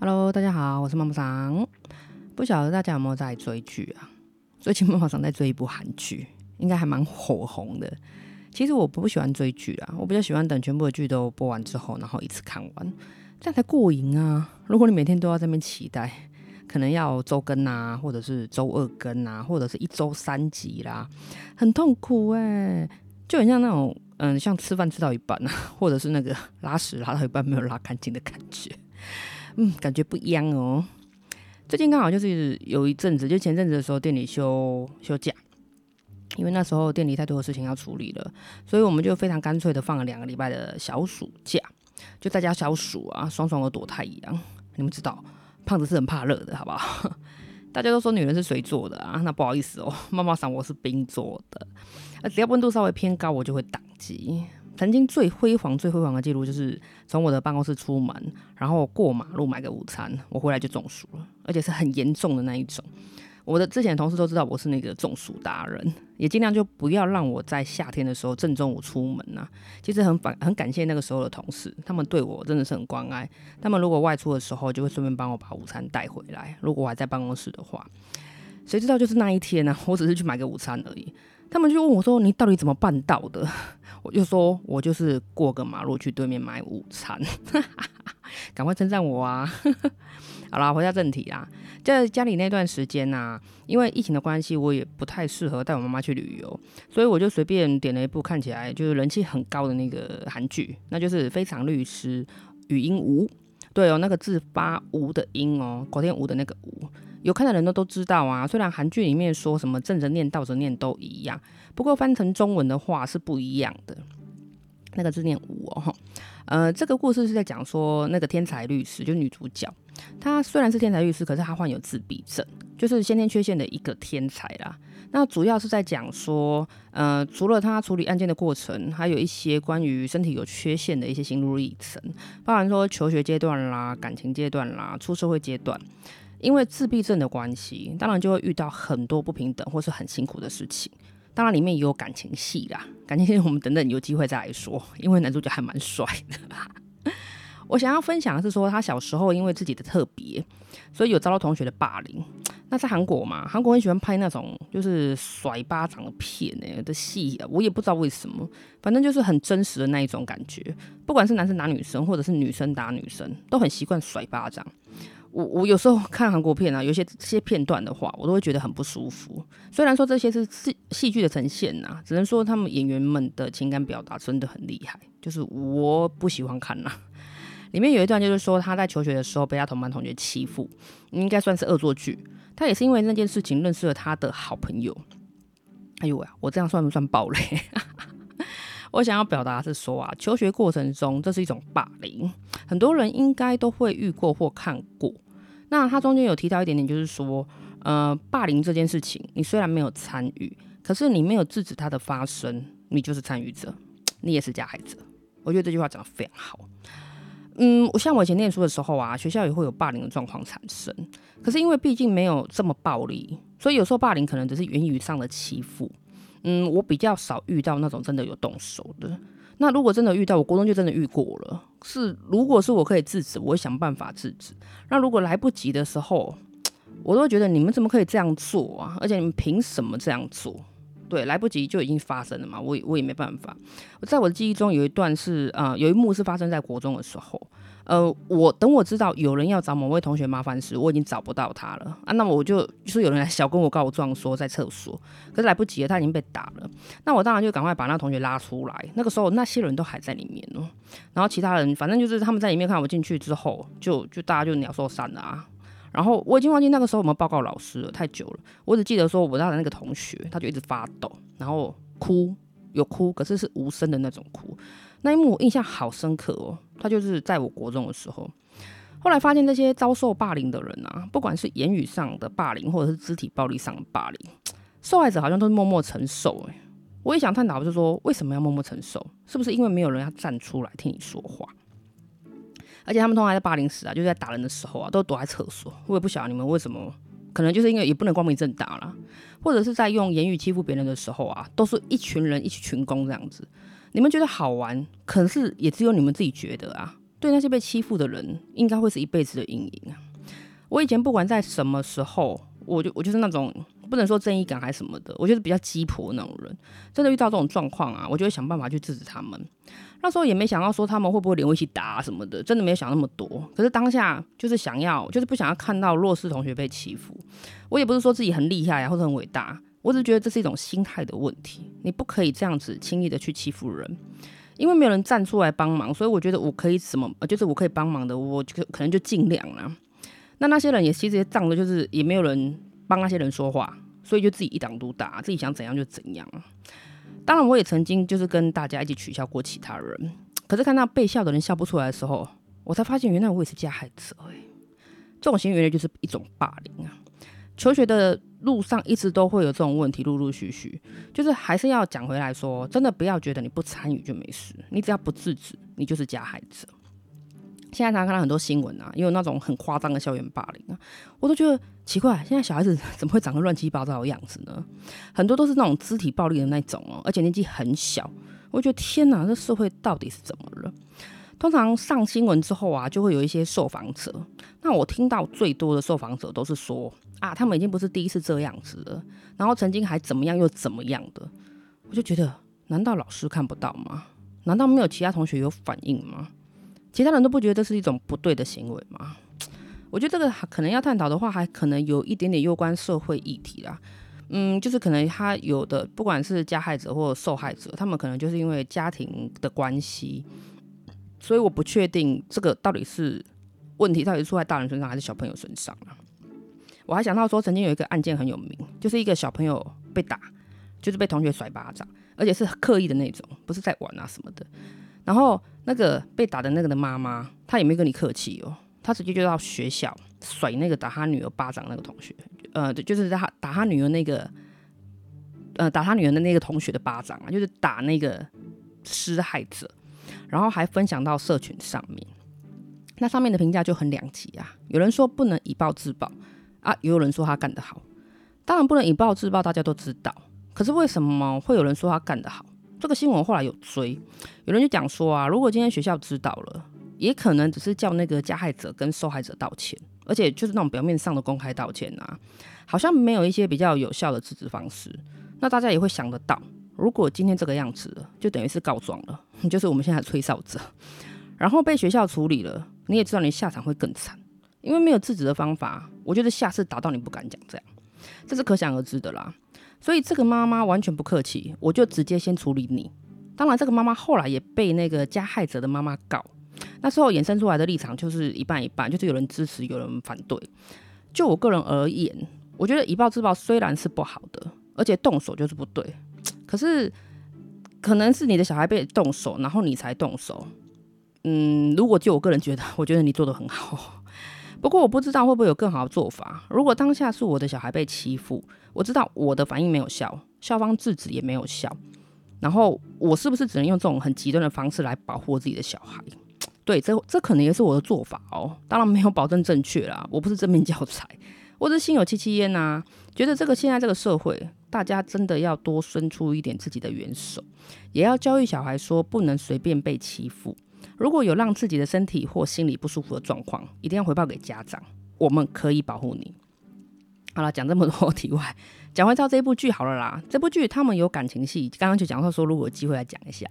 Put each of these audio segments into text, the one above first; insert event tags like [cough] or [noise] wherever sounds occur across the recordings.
Hello，大家好，我是妈妈桑。不晓得大家有没有在追剧啊？最近妈妈桑在追一部韩剧，应该还蛮火红的。其实我不喜欢追剧啊，我比较喜欢等全部的剧都播完之后，然后一次看完，这样才过瘾啊。如果你每天都要在那边期待，可能要周更啊，或者是周二更啊，或者是一周三集啦，很痛苦哎、就很像那种嗯，像吃饭吃到一半啊，或者是那个拉屎拉到一半没有拉干净的感觉。嗯，感觉不一样哦。最近刚好就是有一阵子，就前阵子的时候，店里休休假，因为那时候店里太多的事情要处理了，所以我们就非常干脆的放了两个礼拜的小暑假，就在家消暑啊，爽爽的躲太阳。你们知道，胖子是很怕热的，好不好？[laughs] 大家都说女人是水做的啊，那不好意思哦，妈妈桑我是冰做的，只要温度稍微偏高，我就会当机。曾经最辉煌、最辉煌的记录，就是从我的办公室出门，然后过马路买个午餐，我回来就中暑了，而且是很严重的那一种。我的之前同事都知道我是那个中暑达人，也尽量就不要让我在夏天的时候正中午出门呐、啊。其实很感很感谢那个时候的同事，他们对我真的是很关爱。他们如果外出的时候，就会顺便帮我把午餐带回来。如果我还在办公室的话，谁知道就是那一天呢、我只是去买个午餐而已。他们就问我说：“你到底怎么办到的？” [laughs] 我就说：“我就是过个马路去对面买午餐。[laughs] ”赶快称赞我啊！[laughs] 好啦，回到正题啊，在家里那段时间呐、啊，因为疫情的关系，我也不太适合带我妈妈去旅游，所以我就随便点了一部看起来就是人气很高的那个韩剧，那就是《非常律师禹英禑》。对哦，那个字发无的音哦，广天无的那个无。有看的人都都知道啊，虽然韩剧里面说什么正着念、倒着念都一样，不过翻成中文的话是不一样的。那个字念五哦，呃，这个故事是在讲说那个天才律师，就是女主角，她虽然是天才律师，可是她患有自闭症，就是先天缺陷的一个天才啦。那主要是在讲说，呃，除了她处理案件的过程，还有一些关于身体有缺陷的一些心路历程，包含说求学阶段啦、感情阶段啦、出社会阶段。因为自闭症的关系，当然就会遇到很多不平等或是很辛苦的事情。当然里面也有感情戏啦，感情戏我们等等有机会再来说。因为男主角还蛮帅的。[laughs] 我想要分享的是说，他小时候因为自己的特别，所以有遭到同学的霸凌。那在韩国嘛，韩国很喜欢拍那种就是甩巴掌的片呢、的戏，啊我也不知道为什么，反正就是很真实的那一种感觉。不管是男生打女生，或者是女生打女生，都很习惯甩巴掌。我我有时候看韩国片啊，有些这些片段的话，我都会觉得很不舒服。虽然说这些是戏戏剧的呈现呐、啊，只能说他们演员们的情感表达真的很厉害，就是我不喜欢看呐、里面有一段就是说他在求学的时候被他同班同学欺负，应该算是恶作剧。他也是因为那件事情认识了他的好朋友。哎呦喂，我这样算不算暴雷？[laughs] 我想要表达是说啊，求学过程中这是一种霸凌，很多人应该都会遇过或看过。那他中间有提到一点点，就是说，呃，霸凌这件事情，你虽然没有参与，可是你没有制止它的发生，你就是参与者，你也是加害者。我觉得这句话讲得非常好。嗯，我像我以前念书的时候啊，学校也会有霸凌的状况产生，可是因为毕竟没有这么暴力，所以有时候霸凌可能只是言语上的欺负。嗯，我比较少遇到那种真的有动手的。那如果真的遇到，我国中就真的遇过了。是，如果是我可以制止，我会想办法制止。那如果来不及的时候，我都觉得你们怎么可以这样做啊？而且你们凭什么这样做？对，来不及就已经发生了嘛，我也我也没办法。在我的记忆中有一段是啊、有一幕是发生在国中的时候。呃，我等我知道有人要找某位同学麻烦时，我已经找不到他了啊。那么我就说有人来小跟我告状说在厕所，可是来不及了，他已经被打了。那我当然就赶快把那同学拉出来。那个时候那些人都还在里面哦，然后其他人反正就是他们在里面看我进去之后，就就大家就鸟兽散了啊。然后我已经忘记那个时候有没有报告老师了，太久了。我只记得说我那的那个同学他就一直发抖，然后哭有哭，可是是无声的那种哭。那一幕我印象好深刻哦，他就是在我国中的时候，后来发现那些遭受霸凌的人啊，不管是言语上的霸凌，或者是肢体暴力上的霸凌，受害者好像都是默默承受。哎，我也想探讨，就是说为什么要默默承受？是不是因为没有人要站出来替你说话？而且他们通常在霸凌时啊，就是在打人的时候啊，都躲在厕所。我也不晓得你们为什么，可能就是因为也不能光明正大啦，或者是在用言语欺负别人的时候啊，都是一群人一起群攻这样子。你们觉得好玩，可是也只有你们自己觉得啊。对那些被欺负的人，应该会是一辈子的阴影啊。我以前不管在什么时候，我就我就是那种不能说正义感还是什么的，我就是比较鸡婆那种人。真的遇到这种状况啊，我就会想办法去制止他们。那时候也没想到说他们会不会连我一起打啊什么的，真的没有想那么多。可是当下就是想要，就是不想要看到弱势同学被欺负。我也不是说自己很厉害啊，或者很伟大，我只是觉得这是一种心态的问题。你不可以这样子轻易的去欺负人，因为没有人站出来帮忙，所以我觉得我可以什么，就是我可以帮忙的，我就可能就尽量啦。那那些人也其实也仗着就是也没有人帮那些人说话，所以就自己一党独大，自己想怎样就怎样。当然，我也曾经就是跟大家一起取笑过其他人，可是看到被笑的人笑不出来的时候，我才发现原来我也是加害者。哎，这种行为原来就是一种霸凌啊！求学的路上一直都会有这种问题，陆陆续续，就是还是要讲回来说，真的不要觉得你不参与就没事，你只要不制止，你就是加害者。现在常常看到很多新闻啊，也有那种很夸张的校园霸凌啊，我都觉得奇怪，现在小孩子 [laughs] 怎么会长得乱七八糟的样子呢？很多都是那种肢体暴力的那种哦，而且年纪很小，我觉得天哪，这社会到底是怎么了？通常上新闻之后啊，就会有一些受访者，那我听到最多的受访者都是说啊，他们已经不是第一次这样子了，然后曾经还怎么样又怎么样的，我就觉得，难道老师看不到吗？难道没有其他同学有反应吗？其他人都不觉得这是一种不对的行为吗？我觉得这个可能要探讨的话，还可能有一点点攸关社会议题啦。嗯，就是可能他有的不管是加害者或受害者，他们可能就是因为家庭的关系，所以我不确定这个到底是问题到底出在大人身上还是小朋友身上啊。我还想到说，曾经有一个案件很有名，就是一个小朋友被打，就是被同学甩巴掌，而且是刻意的那种，不是在玩啊什么的。然后那个被打的那个的妈妈，她也没跟你客气哦，她直接就到学校甩那个打她女儿巴掌那个同学，呃，就是他打她女儿那个，呃，打她女儿的那个同学的巴掌啊，就是打那个施害者，然后还分享到社群上面，那上面的评价就很两极啊，有人说不能以暴制暴啊，也有人说他干得好，当然不能以暴制暴，大家都知道，可是为什么会有人说他干得好？这个新闻后来有追，有人就讲说啊，如果今天学校知道了，也可能只是叫那个加害者跟受害者道歉，而且就是那种表面上的公开道歉啊，好像没有一些比较有效的制止方式。那大家也会想得到，如果今天这个样子了，就等于是告状了，[laughs] 就是我们现在的吹哨者，[laughs] 然后被学校处理了，你也知道你下场会更惨，因为没有制止的方法，我觉得下次打到你不敢讲这样，这是可想而知的啦。所以这个妈妈完全不客气，我就直接先处理你。当然，这个妈妈后来也被那个加害者的妈妈告。那时候衍生出来的立场就是一半一半，就是有人支持，有人反对。就我个人而言，我觉得以暴制暴虽然是不好的，而且动手就是不对。可是可能是你的小孩被动手，然后你才动手。嗯，如果就我个人觉得，我觉得你做得很好。不过我不知道会不会有更好的做法。如果当下是我的小孩被欺负，我知道我的反应没有效，校方制止也没有效，然后我是不是只能用这种很极端的方式来保护自己的小孩？[tsk] 对，这这可能也是我的做法哦。当然没有保证正确啦，我不是正面教材，我只是心有戚戚焉呐。觉得这个现在这个社会，大家真的要多伸出一点自己的援手，也要教育小孩说不能随便被欺负。如果有让自己的身体或心理不舒服的状况，一定要回报给家长，我们可以保护你。好了，讲这么多题外，讲回到这部剧好了啦。这部剧他们有感情戏，刚刚就讲到说，如果有机会来讲一下，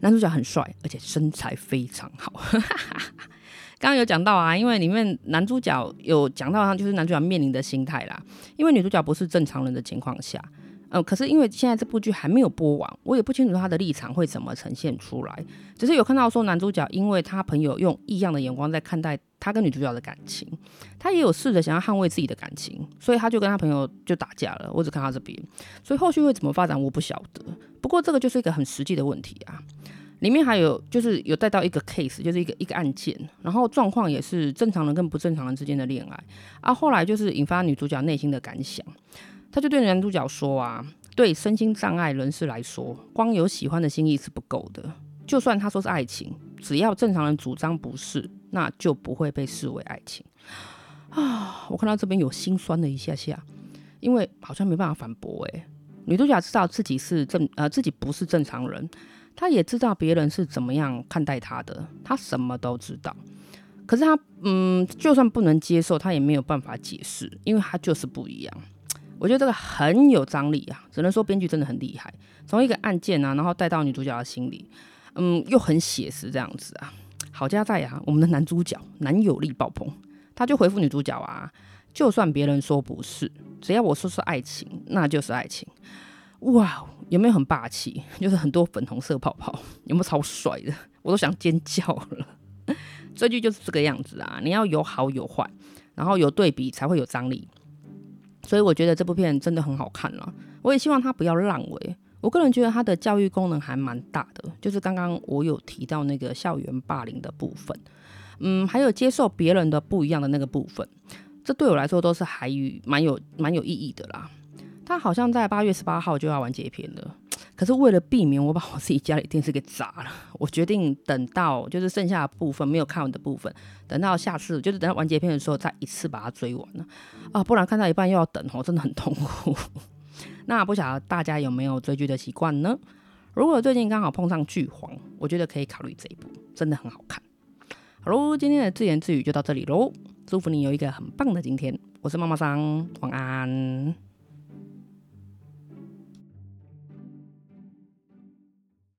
男主角很帅，而且身材非常好。[laughs] 刚刚有讲到啊，因为里面男主角有讲到，他就是男主角面临的心态啦，因为女主角不是正常人的情况下。嗯，可是因为现在这部剧还没有播完，我也不清楚他的立场会怎么呈现出来。只是有看到说男主角因为他朋友用异样的眼光在看待他跟女主角的感情，他也有试着想要捍卫自己的感情，所以他就跟他朋友就打架了。我只看到这边，所以后续会怎么发展我不晓得。不过这个就是一个很实际的问题啊。里面还有就是有带到一个 case，就是一个一个案件，然后状况也是正常人跟不正常人之间的恋爱啊。后来就是引发女主角内心的感想。他就对男主角说啊，对身心障碍人士来说，光有喜欢的心意是不够的。就算他说是爱情，只要正常人主张不是，那就不会被视为爱情啊。我看到这边有心酸的一下下，因为好像没办法反驳诶。女主角知道自己是正呃自己不是正常人，她也知道别人是怎么样看待她的，她什么都知道。可是她，嗯，就算不能接受，她也没有办法解释，因为她就是不一样。我觉得这个很有张力啊，只能说编剧真的很厉害。从一个案件啊，然后带到女主角的心里，嗯，又很写实这样子啊。好家在啊，我们的男主角男友力爆棚，他就回复女主角啊，就算别人说不是，只要我说是爱情，那就是爱情。哇，有没有很霸气？就是很多粉红色泡泡，有没有超帅的？我都想尖叫了。追剧就是这个样子啊，你要有好有坏，然后有对比才会有张力。所以我觉得这部片真的很好看了。我也希望它不要烂尾。我个人觉得它的教育功能还蛮大的，就是刚刚我有提到那个校园霸凌的部分，嗯，还有接受别人的不一样的那个部分，这对我来说都是还蛮有蛮有意义的啦。他好像在八月十八号就要完结篇了，可是为了避免我把我自己家里电视给砸了，[laughs] 我决定等到就是剩下的部分没有看完的部分，等到下次就是等到完结篇的时候再一次把它追完了啊，不然看到一半又要等哦，真的很痛苦。[laughs] 那不晓得大家有没有追剧的习惯呢？如果最近刚好碰上剧荒，我觉得可以考虑这一部，真的很好看。好喽，今天的自言自语就到这里喽，祝福你有一个很棒的今天。我是妈妈桑，晚安。